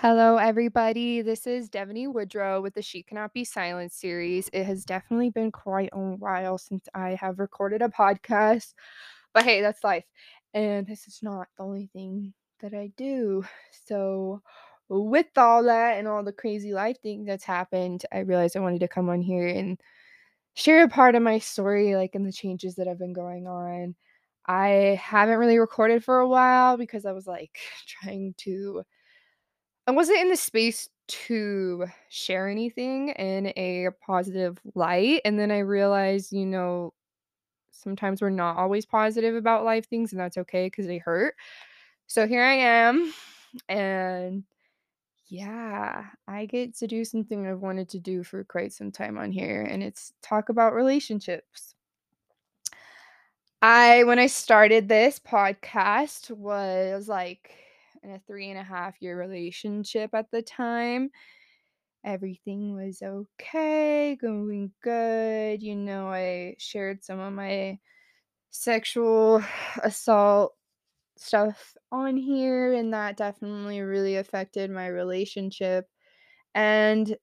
Hello, everybody. This is Devonie Woodrow with the She Cannot Be Silenced series. It has definitely been quite a while since I have recorded a podcast, but hey, that's life. And this is not the only thing that I do. So, with all that and all the crazy life things that's happened, I realized I wanted to come on here and share a part of my story, like in the changes that have been going on. I haven't really recorded for a while because I was like trying to I wasn't in the space to share anything in a positive light, and then I realized, you know, sometimes we're not always positive about life things, and that's okay because they hurt. So here I am, and yeah, I get to do something I've wanted to do for quite some time on here, and it's talk about relationships. I when I started this podcast was like in a three and a half year relationship at the time. Everything was okay, going good. You know, I shared some of my sexual assault stuff on here, and that definitely really affected my relationship. And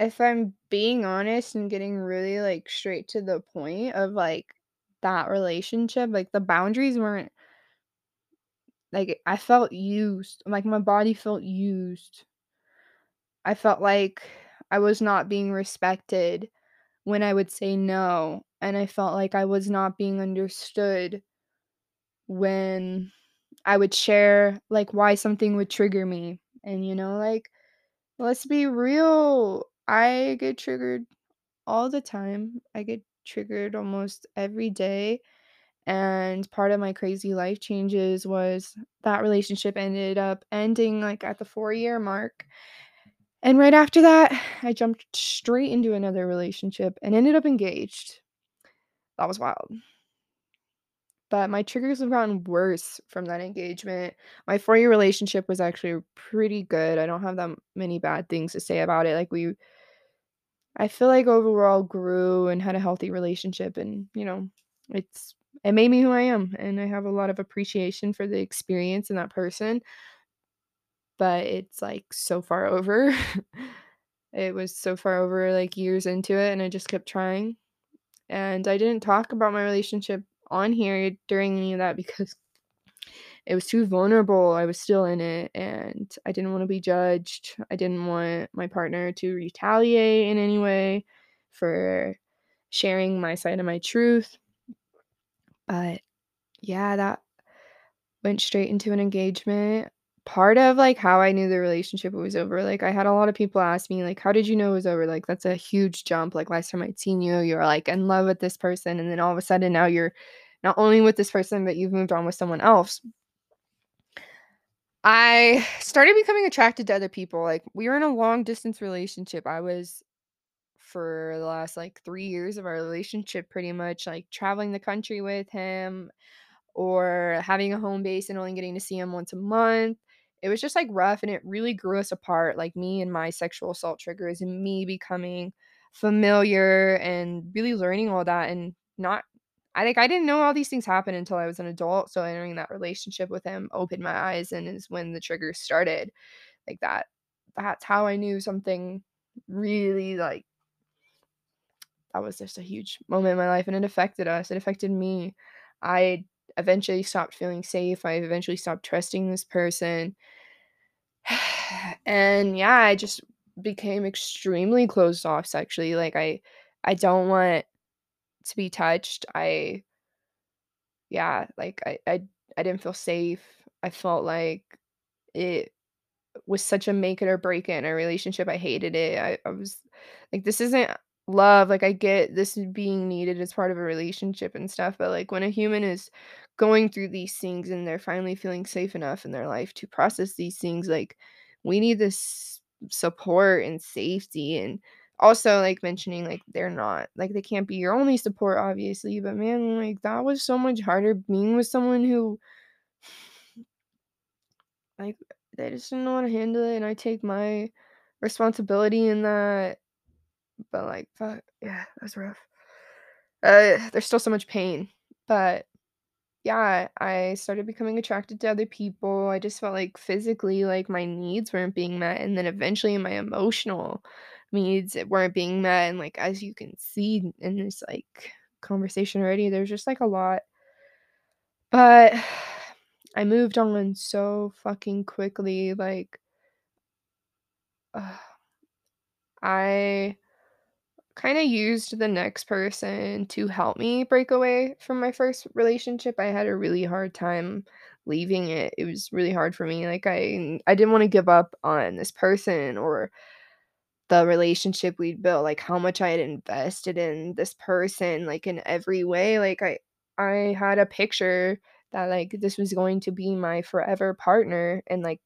if I'm being honest and getting really like straight to the point of like that relationship, like the boundaries weren't like I felt used. Like my body felt used. I felt like I was not being respected when I would say no, and I felt like I was not being understood when I would share like why something would trigger me. And you know, like let's be real, I get triggered all the time. I get triggered almost every day. And part of my crazy life changes was that relationship ended up ending like at the 4 year mark. And right after that, I jumped straight into another relationship and ended up engaged. That was wild. But my triggers have gotten worse from that engagement. My 4-year relationship was actually pretty good. I don't have that many bad things to say about it. Like we I feel like overall grew and had a healthy relationship and, you know, it's it made me who I am and I have a lot of appreciation for the experience and that person. But it's like so far over. it was so far over like years into it and I just kept trying. And I didn't talk about my relationship on here during any of that because it was too vulnerable. I was still in it and I didn't want to be judged. I didn't want my partner to retaliate in any way for sharing my side of my truth. But yeah, that went straight into an engagement. Part of like how I knew the relationship was over, like I had a lot of people ask me, like, how did you know it was over? Like, that's a huge jump. Like last time I'd seen you, you were like in love with this person, and then all of a sudden now you're not only with this person, but you've moved on with someone else. I started becoming attracted to other people. Like we were in a long distance relationship. I was for the last like 3 years of our relationship pretty much like traveling the country with him or having a home base and only getting to see him once a month. It was just like rough and it really grew us apart, like me and my sexual assault triggers and me becoming familiar and really learning all that and not I think I didn't know all these things happened until I was an adult. So entering that relationship with him opened my eyes and is when the triggers started. Like that that's how I knew something really like that was just a huge moment in my life and it affected us. It affected me. I eventually stopped feeling safe. I eventually stopped trusting this person. and yeah, I just became extremely closed off sexually. Like I I don't want to be touched. I yeah, like I I I didn't feel safe. I felt like it was such a make it or break it in a relationship. I hated it. I, I was like, this isn't love. Like, I get this is being needed as part of a relationship and stuff, but like when a human is going through these things and they're finally feeling safe enough in their life to process these things, like we need this support and safety and also like mentioning like they're not like they can't be your only support obviously but man like that was so much harder being with someone who like they just didn't know how to handle it and I take my responsibility in that. But like fuck yeah, that's rough. Uh there's still so much pain. But yeah, I started becoming attracted to other people. I just felt like physically, like my needs weren't being met. And then eventually my emotional needs weren't being met. And like, as you can see in this like conversation already, there's just like a lot. But I moved on so fucking quickly. Like, uh, I kind of used the next person to help me break away from my first relationship. I had a really hard time leaving it. It was really hard for me. Like I I didn't want to give up on this person or the relationship we'd built, like how much I had invested in this person like in every way. Like I I had a picture that like this was going to be my forever partner and like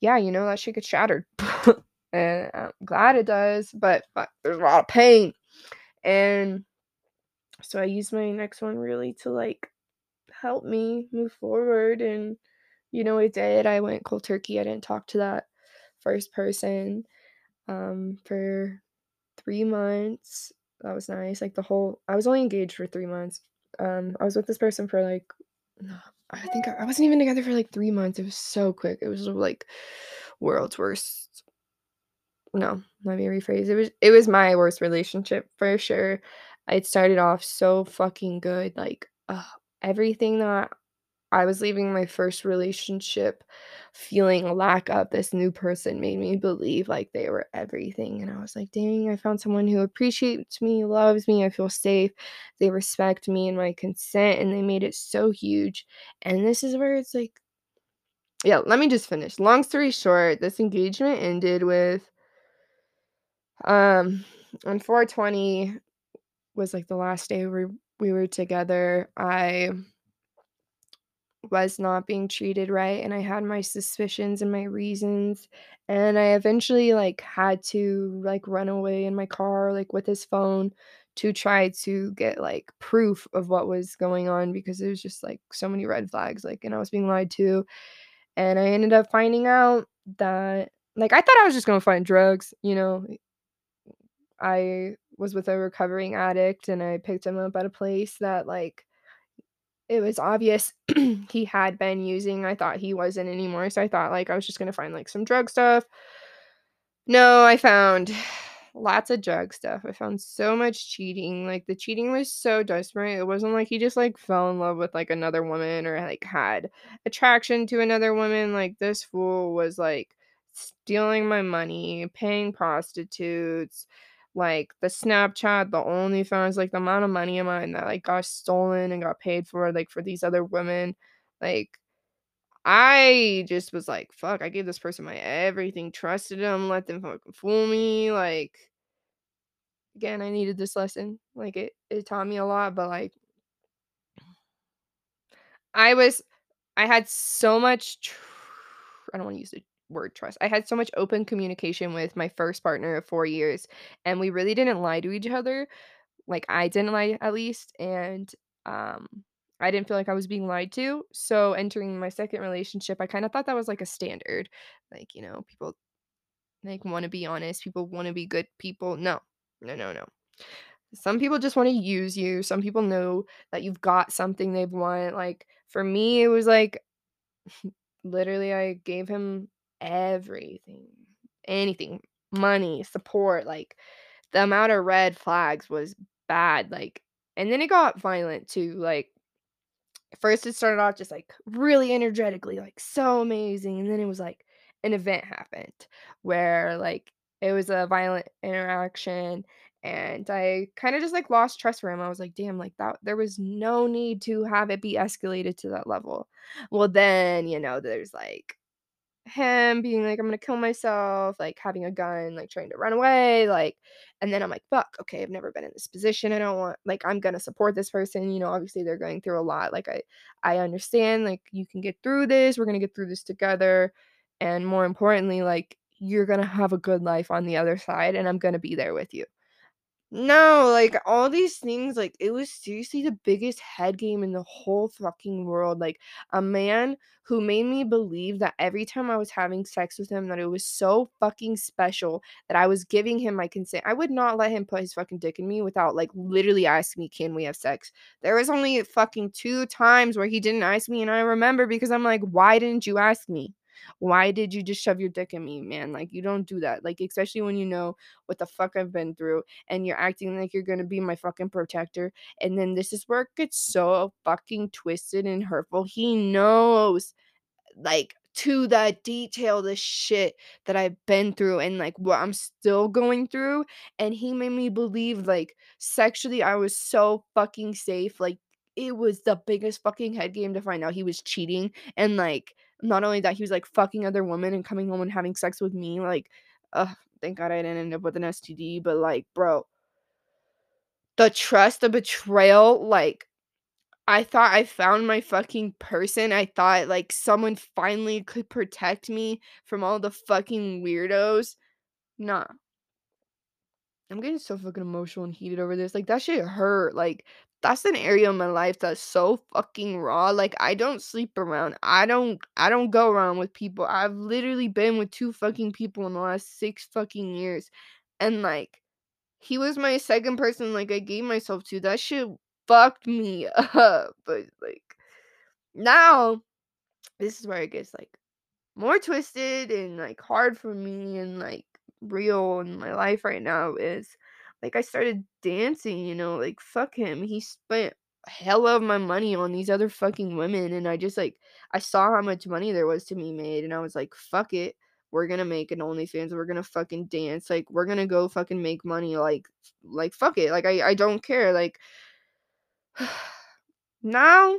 yeah, you know, that shit gets shattered. and I'm glad it does, but, but there's a lot of pain. And so I used my next one really to like help me move forward. And, you know, it did. I went cold turkey. I didn't talk to that first person um, for three months. That was nice. Like the whole, I was only engaged for three months. Um, I was with this person for like, I think I, I wasn't even together for like three months. It was so quick. It was like world's worst no, let me rephrase. It was it was my worst relationship for sure. It started off so fucking good. Like, ugh, everything that I was leaving my first relationship feeling a lack of this new person made me believe like they were everything. And I was like, dang, I found someone who appreciates me, loves me, I feel safe, they respect me and my consent, and they made it so huge. And this is where it's like, yeah, let me just finish. Long story short, this engagement ended with um, on 420 was like the last day we we were together. I was not being treated right and I had my suspicions and my reasons and I eventually like had to like run away in my car like with his phone to try to get like proof of what was going on because it was just like so many red flags like and I was being lied to and I ended up finding out that like I thought I was just going to find drugs, you know, I was with a recovering addict and I picked him up at a place that like it was obvious he had been using. I thought he wasn't anymore. So I thought like I was just gonna find like some drug stuff. No, I found lots of drug stuff. I found so much cheating. Like the cheating was so desperate. It wasn't like he just like fell in love with like another woman or like had attraction to another woman. Like this fool was like stealing my money, paying prostitutes, like the Snapchat, the OnlyFans, like the amount of money of mine that like got stolen and got paid for, like for these other women, like I just was like, fuck, I gave this person my everything, trusted them, let them fucking fool me. Like, again, I needed this lesson. Like, it, it taught me a lot, but like, I was, I had so much, tr- I don't want to use the word trust. I had so much open communication with my first partner of four years, and we really didn't lie to each other. Like, I didn't lie, at least. And, um, I didn't feel like I was being lied to. So entering my second relationship, I kind of thought that was like a standard. Like, you know, people like want to be honest, people want to be good people. No. No, no, no. Some people just want to use you. Some people know that you've got something they want. Like for me, it was like literally I gave him everything. Anything. Money, support, like the amount of red flags was bad. Like and then it got violent too. Like first it started off just like really energetically, like so amazing, and then it was like an event happened where like it was a violent interaction and I kind of just like lost trust for him. I was like, damn, like that there was no need to have it be escalated to that level. Well, then, you know, there's like him being like, I'm gonna kill myself, like having a gun, like trying to run away, like, and then I'm like, fuck, okay, I've never been in this position. I don't want, like, I'm gonna support this person. You know, obviously they're going through a lot. Like, I, I understand, like, you can get through this. We're gonna get through this together. And more importantly, like, you're gonna have a good life on the other side, and I'm gonna be there with you. No, like, all these things, like, it was seriously the biggest head game in the whole fucking world, like, a man who made me believe that every time I was having sex with him, that it was so fucking special that I was giving him my consent. I would not let him put his fucking dick in me without, like, literally asking me, "Can we have sex?" There was only fucking 2 times where he didn't ask me, and I remember because I'm like, "Why didn't you ask me? Why did you just shove your dick in me, man?" Like, you don't do that, like, especially when you know what the fuck I've been through, and you're acting like you're gonna be my fucking protector, and then this is where it gets so fucking twisted and hurtful. He knows, like, to the detail the shit that I've been through and, like, what I'm still going through, and he made me believe, like, sexually I was so fucking safe, like, it was the biggest fucking head game to find out he was cheating, and, like, not only that, he was, like, fucking other women and coming home and having sex with me, like, ugh, thank God I didn't end up with an STD, but, like, bro the trust, the betrayal, like, I thought I found my fucking person. I thought, like, someone finally could protect me from all the fucking weirdos. Nah. I'm getting so fucking emotional and heated over this. Like, that shit hurt. Like, that's an area of my life that's so fucking raw. Like, I don't sleep around. I don't I don't go around with people. I've literally been with 2 fucking people in the last 6 fucking years. And, like, he was my second person, like, I gave myself to. That shit fucked me up. But, like, now, this is where it gets, like, more twisted and, like, hard for me and, like, real in my life right now is, like, I started dancing, you know, like, fuck him. He spent hella of my money on these other fucking women, and I just, like I saw how much money there was to be made, and I was like, "Fuck it. We're gonna make an OnlyFans. We're gonna fucking dance. Like, we're gonna go fucking make money. Like, like fuck it. Like, I I don't care. Like, now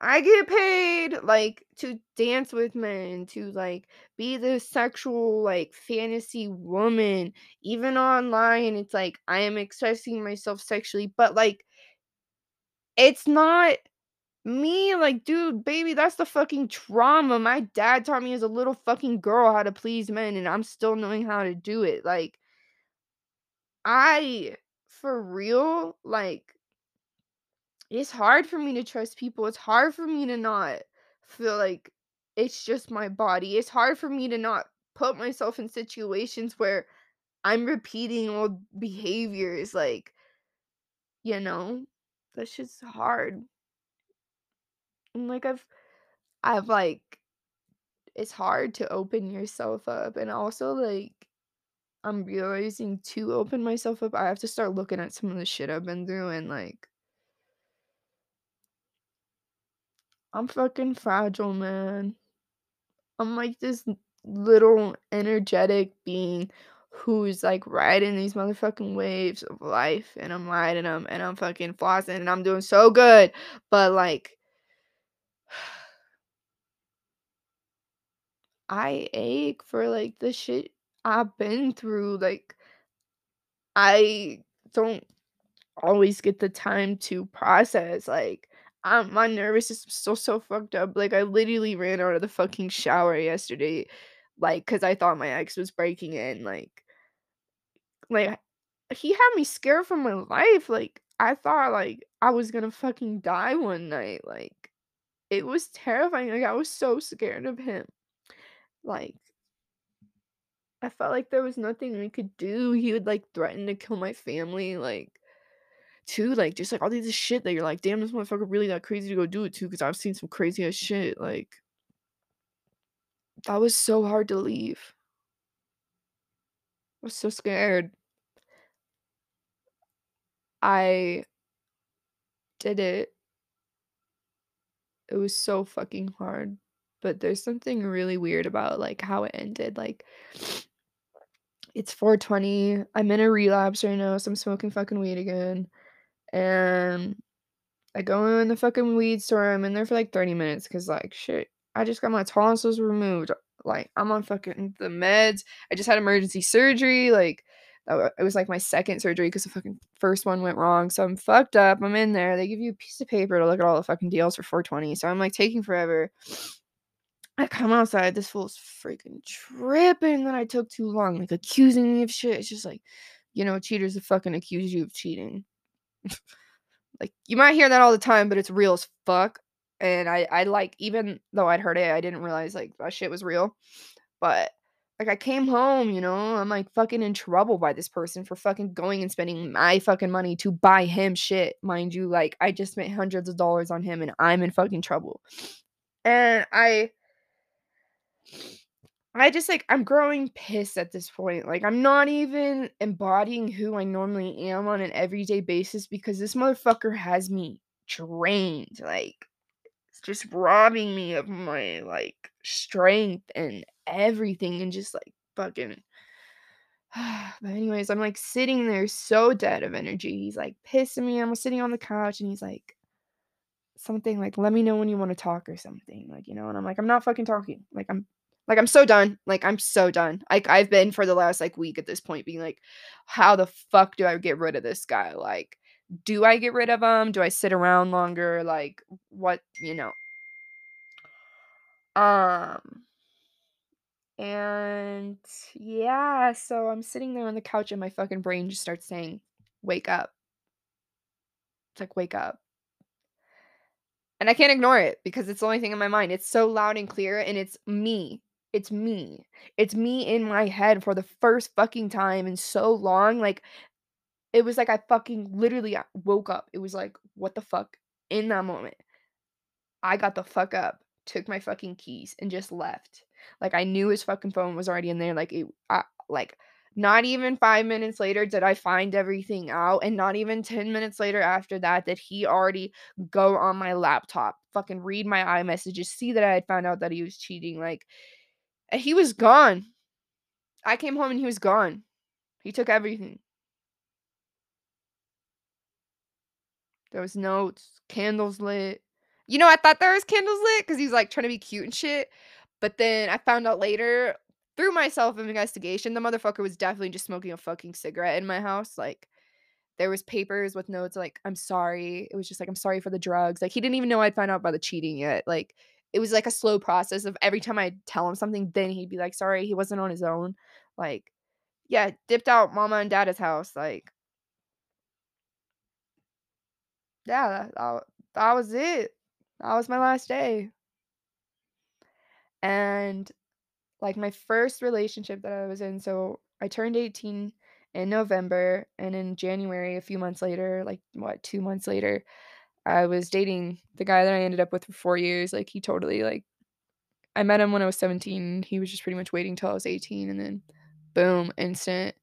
I get paid like to dance with men, to like be the sexual like fantasy woman. Even online, it's like I am expressing myself sexually, but like it's not me. Like, dude, baby, that's the fucking trauma. My dad taught me as a little fucking girl how to please men, and I'm still knowing how to do it. Like, I, for real, like, it's hard for me to trust people. It's hard for me to not feel like it's just my body. It's hard for me to not put myself in situations where I'm repeating old behaviors. Like, you know, that's just hard. And like I've I've like it's hard to open yourself up and also like I'm realizing to open myself up, I have to start looking at some of the shit I've been through and like I'm fucking fragile, man. I'm like this little energetic being who's like riding these motherfucking waves of life and I'm riding them and I'm fucking flossing and I'm doing so good. But like I ache for like the shit I've been through. Like I don't always get the time to process. Like um, my nervous system's still so fucked up. Like I literally ran out of the fucking shower yesterday, like because I thought my ex was breaking in. Like like he had me scared for my life. Like I thought like I was gonna fucking die one night. Like it was terrifying. Like I was so scared of him. Like I felt like there was nothing I could do. He would like threaten to kill my family. Like too, like, just, like, all these shit that you're like, "Damn, this motherfucker really that crazy to go do it too," Because I've seen some crazy ass shit, like that was so hard to leave. I was so scared. I did it. It was so fucking hard, but there's something really weird about, like, how it ended, like, it's 4:20, I'm in a relapse right now, so I'm smoking fucking weed again, and I go in the fucking weed store, I'm in there for, like, 30 minutes because like, shit, I just got my tonsils removed, like, I'm on fucking the meds, I just had emergency surgery, like, that it was, like, my 2nd surgery because the fucking first one went wrong, so I'm fucked up, I'm in there, they give you a piece of paper to look at all the fucking deals for 420, so I'm, like, taking forever. I come outside, this fool's freaking tripping that I took too long, like, accusing me of shit, it's just like, you know, cheaters have fucking accused you of cheating. Like you might hear that all the time, but it's real as fuck. And I I like even though I'd heard it, I didn't realize like that shit was real. But like I came home, you know, I'm like fucking in trouble by this person for fucking going and spending my fucking money to buy him shit. Mind you, like I just spent hundreds of dollars on him and I'm in fucking trouble. And I I just like I'm growing pissed at this point. Like I'm not even embodying who I normally am on an everyday basis because this motherfucker has me drained. Like it's just robbing me of my like strength and everything and just like fucking but anyways, I'm like sitting there so dead of energy. He's like pissing me. I'm sitting on the couch and he's like something like let me know when you want to talk or something. Like, you know, and I'm like I'm not fucking talking. Like I'm like I'm so done. Like I'm so done. Like I've been for the last like week at this point being like how the fuck do I get rid of this guy? Like do I get rid of him? Do I sit around longer? Like what, you know. Um and yeah, so I'm sitting there on the couch and my fucking brain just starts saying, "Wake up." It's like, "Wake up." And I can't ignore it because it's the only thing in my mind. It's so loud and clear and it's me. It's me. It's me in my head for the first fucking time in so long. Like it was like I fucking literally woke up. It was like, what the fuck? In that moment, I got the fuck up, took my fucking keys, and just left. Like I knew his fucking phone was already in there. Like it, I, like not even five minutes later did I find everything out, and not even ten minutes later after that did he already go on my laptop, fucking read my iMessages, see that I had found out that he was cheating. Like and he was gone. I came home and he was gone. He took everything. There was notes, candles lit. You know, I thought there was candles lit because he was like trying to be cute and shit. But then I found out later through my self investigation, the motherfucker was definitely just smoking a fucking cigarette in my house. Like there was papers with notes like I'm sorry. It was just like I'm sorry for the drugs. Like he didn't even know I'd found out about the cheating yet. Like it was like a slow process of every time I'd tell him something, then he'd be like, sorry, he wasn't on his own. Like, yeah, dipped out mama and dad's house. Like, yeah, that, that, that was it. That was my last day. And like my first relationship that I was in, so I turned 18 in November, and in January, a few months later, like what, two months later, I was dating the guy that I ended up with for four years. Like he totally like I met him when I was 17. He was just pretty much waiting till I was 18 and then boom, instant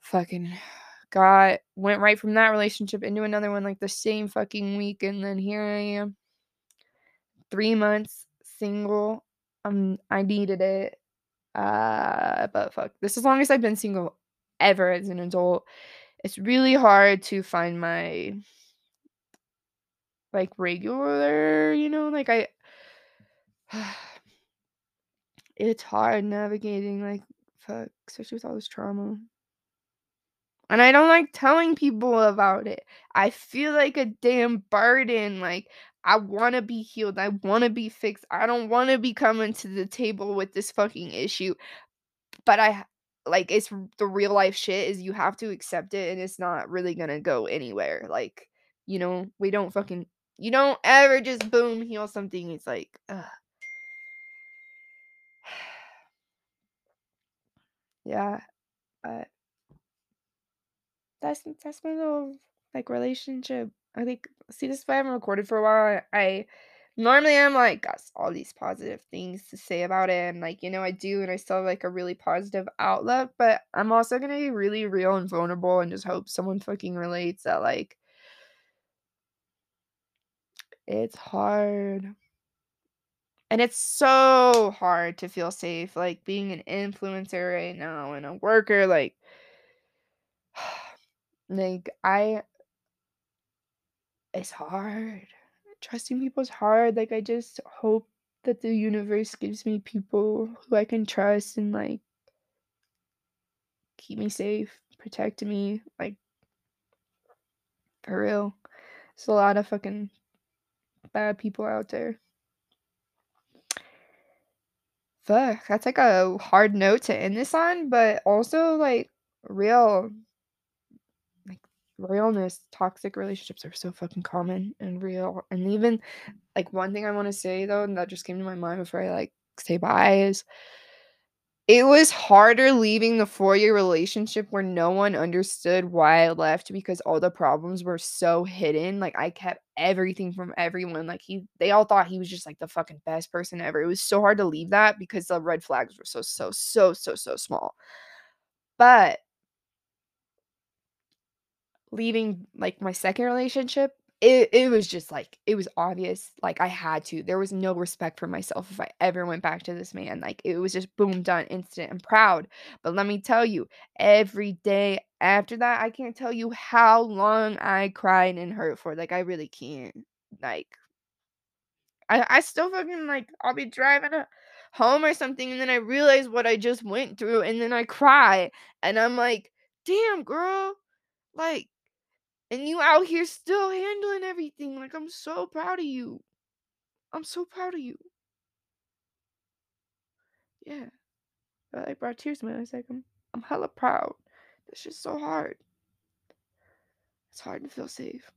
fucking got went right from that relationship into another one like the same fucking week and then here I am. 3 months single. Um I needed it. Uh but fuck. This is as long as I've been single ever as an adult. It's really hard to find my like regular, you know, like I it's hard navigating like fuck, especially with all this trauma. And I don't like telling people about it. I feel like a damn burden. Like I want to be healed. I want to be fixed. I don't want to be coming to the table with this fucking issue. But I like it's the real life shit is you have to accept it and it's not really going to go anywhere. Like, you know, we don't fucking you don't ever just boom heal something. It's like, ugh. yeah, but that's that's my little like relationship. I think see this is why I haven't recorded for a while. I normally I'm like got all these positive things to say about it and like you know I do and I still have like a really positive outlook, but I'm also gonna be really real and vulnerable and just hope someone fucking relates that like it's hard. And it's so hard to feel safe, like being an influencer right now and a worker, like, like I, it's hard. Trusting people is hard. Like, I just hope that the universe gives me people who I can trust and like keep me safe, protect me, like, for real. It's a lot of fucking bad people out there. Fuck, that's like a hard note to end this on, but also like real. Like realness, toxic relationships are so fucking common and real. And even like one thing I want to say though, and that just came to my mind before I like say bye is it was harder leaving the four-year relationship where no one understood why I left because all the problems were so hidden. Like I kept everything from everyone. Like he they all thought he was just like the fucking best person ever. It was so hard to leave that because the red flags were so so so so so small. But leaving like my second relationship, it it was just like it was obvious, like I had to. There was no respect for myself if I ever went back to this man. Like it was just boom, done, instant. and proud. But let me tell you, every day after that, I can't tell you how long I cried and hurt for. Like I really can't. Like I I still fucking like I'll be driving home or something and then I realize what I just went through and then I cry and I'm like, "Damn, girl." Like and you out here still handling everything. Like, I'm so proud of you. I'm so proud of you. Yeah. That like brought tears to my eyes. Like I'm I'm hella proud. It's just so hard. It's hard to feel safe.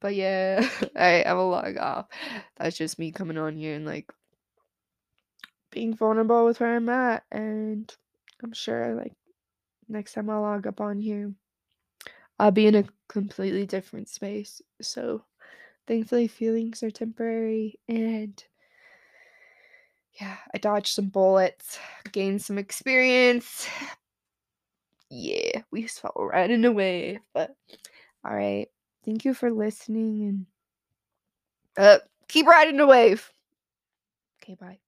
But yeah, I I'm a log off. That's just me coming on here and like being vulnerable with where I'm at. And I'm sure I like next time I log up on here, I'll be in a completely different space. So thankfully feelings are temporary and yeah, I dodged some bullets, gained some experience. Yeah, we just fell right in a wave. But all right. Thank you for listening and uh keep riding the wave. Okay, bye.